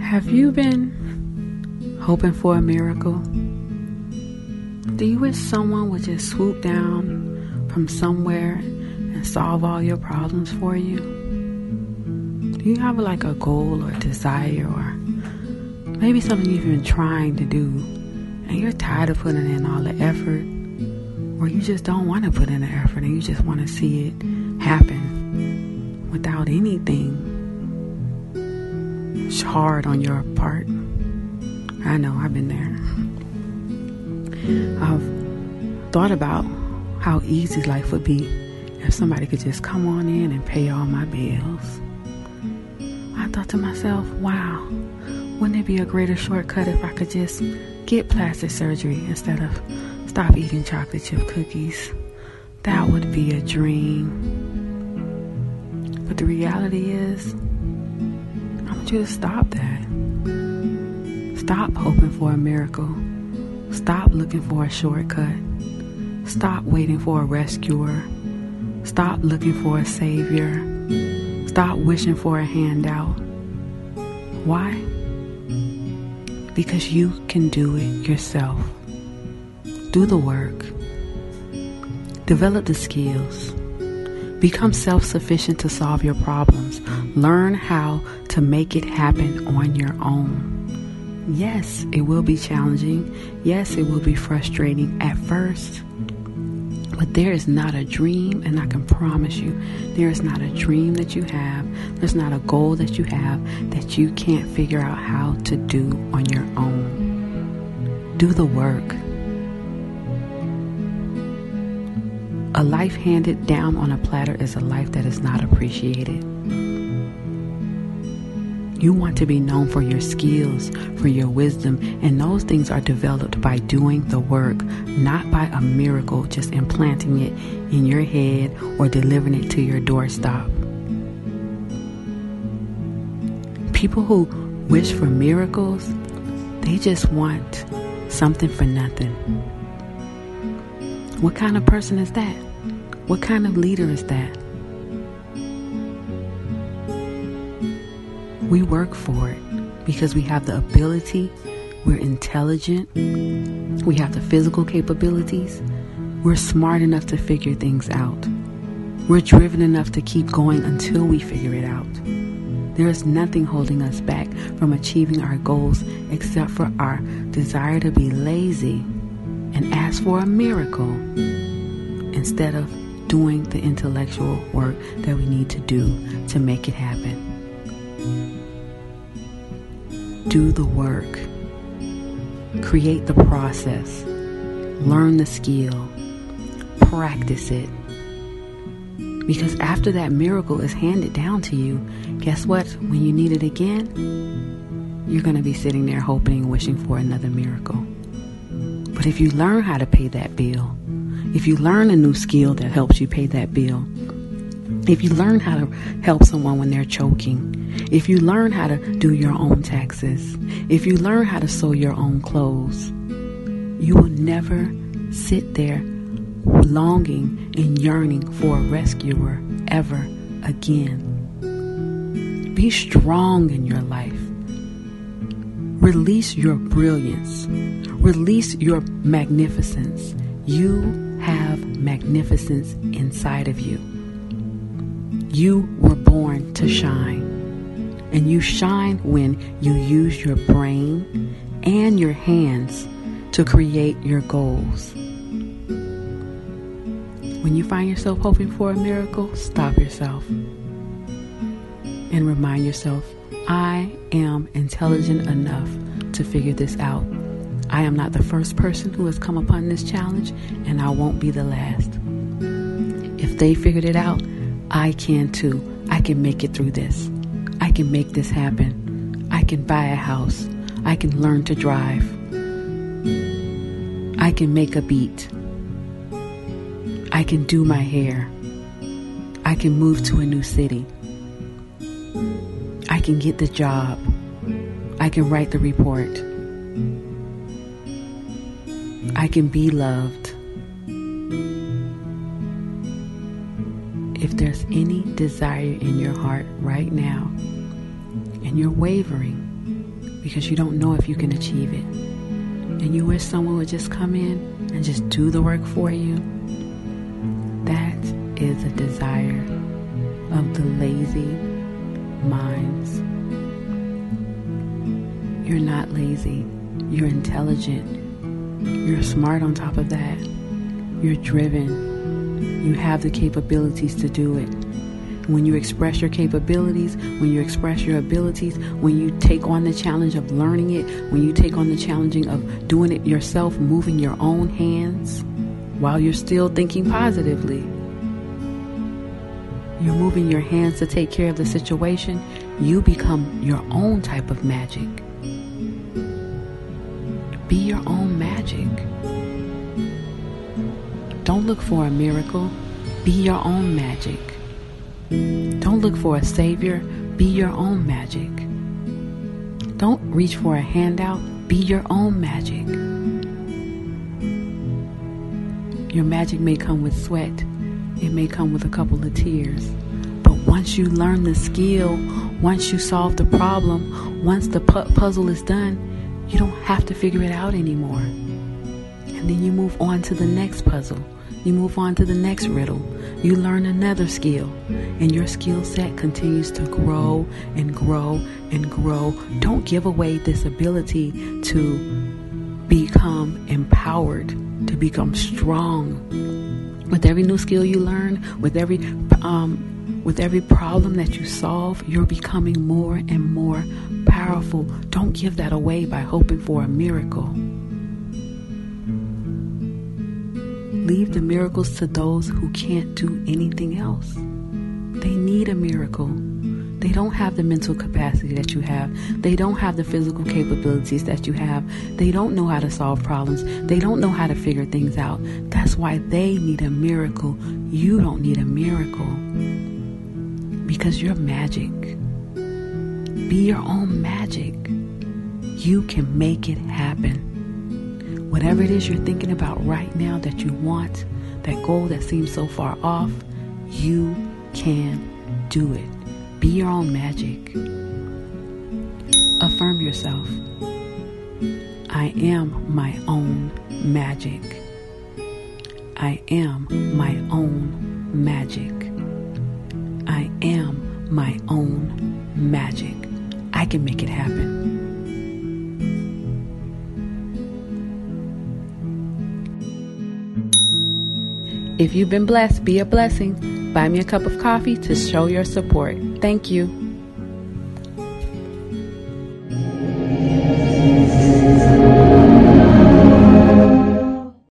Have you been hoping for a miracle? Do you wish someone would just swoop down from somewhere and solve all your problems for you? Do you have like a goal or desire or maybe something you've been trying to do and you're tired of putting in all the effort or you just don't want to put in the effort and you just want to see it happen without anything hard on your part? I know, I've been there. I've thought about how easy life would be if somebody could just come on in and pay all my bills. I thought to myself, wow, wouldn't it be a greater shortcut if I could just get plastic surgery instead of stop eating chocolate chip cookies? That would be a dream. But the reality is, I want you to stop that. Stop hoping for a miracle. Stop looking for a shortcut. Stop waiting for a rescuer. Stop looking for a savior. Stop wishing for a handout. Why? Because you can do it yourself. Do the work. Develop the skills. Become self sufficient to solve your problems. Learn how to make it happen on your own. Yes, it will be challenging. Yes, it will be frustrating at first. But there is not a dream, and I can promise you, there is not a dream that you have, there's not a goal that you have that you can't figure out how to do on your own. Do the work. A life handed down on a platter is a life that is not appreciated. You want to be known for your skills, for your wisdom, and those things are developed by doing the work, not by a miracle just implanting it in your head or delivering it to your doorstep. People who wish for miracles, they just want something for nothing. What kind of person is that? What kind of leader is that? We work for it because we have the ability, we're intelligent, we have the physical capabilities, we're smart enough to figure things out. We're driven enough to keep going until we figure it out. There is nothing holding us back from achieving our goals except for our desire to be lazy and ask for a miracle instead of doing the intellectual work that we need to do to make it happen do the work, create the process, learn the skill, practice it. Because after that miracle is handed down to you, guess what? When you need it again, you're going to be sitting there hoping and wishing for another miracle. But if you learn how to pay that bill, if you learn a new skill that helps you pay that bill, if you learn how to help someone when they're choking, if you learn how to do your own taxes, if you learn how to sew your own clothes, you will never sit there longing and yearning for a rescuer ever again. Be strong in your life. Release your brilliance. Release your magnificence. You have magnificence inside of you. You were born to shine. And you shine when you use your brain and your hands to create your goals. When you find yourself hoping for a miracle, stop yourself and remind yourself I am intelligent enough to figure this out. I am not the first person who has come upon this challenge, and I won't be the last. If they figured it out, I can too. I can make it through this. I can make this happen. I can buy a house. I can learn to drive. I can make a beat. I can do my hair. I can move to a new city. I can get the job. I can write the report. I can be loved. if there's any desire in your heart right now and you're wavering because you don't know if you can achieve it, and you wish someone would just come in and just do the work for you, that is a desire of the lazy minds. You're not lazy. You're intelligent. You're smart on top of that. You're driven. You have the capabilities to do it. When you express your capabilities, when you express your abilities, when you take on the challenge of learning it, when you take on the challenging of doing it yourself, moving your own hands while you're still thinking positively, you're moving your hands to take care of the situation, you become your own type of magic. Be your own Don't look for a miracle. Be your own magic. Don't look for a savior. Be your own magic. Don't reach for a handout. Be your own magic. Your magic may come with sweat. It may come with a couple of tears. But once you learn the skill, once you solve the problem, once the pu- puzzle is done, you don't have to figure it out anymore. And then you move on to the next puzzle. You move on to the next riddle. You learn another skill. And your skill set continues to grow and grow and grow. Don't give away this ability to become empowered, to become strong. With every new skill you learn, with every um, with every problem that you solve, you're becoming more and more powerful. Don't give that away by hoping for a miracle. Leave the miracles to those who can't do anything else. They need a miracle. They don't have the mental capacity that you have. They don't have the physical capabilities that you have. They don't know how to solve problems. They don't know how to figure things out. That's why they need a miracle. You don't need a miracle because you're magic. Be your own magic. You can make it happen. Whatever it is you're thinking about right now that you want, that goal that seems so far off, you can do it. Be your own magic. Affirm yourself. I am my own magic. I am my own magic. I am my own magic. I can make it happen. If you've been blessed, be a blessing. Buy me a cup of coffee to show your support. Thank you.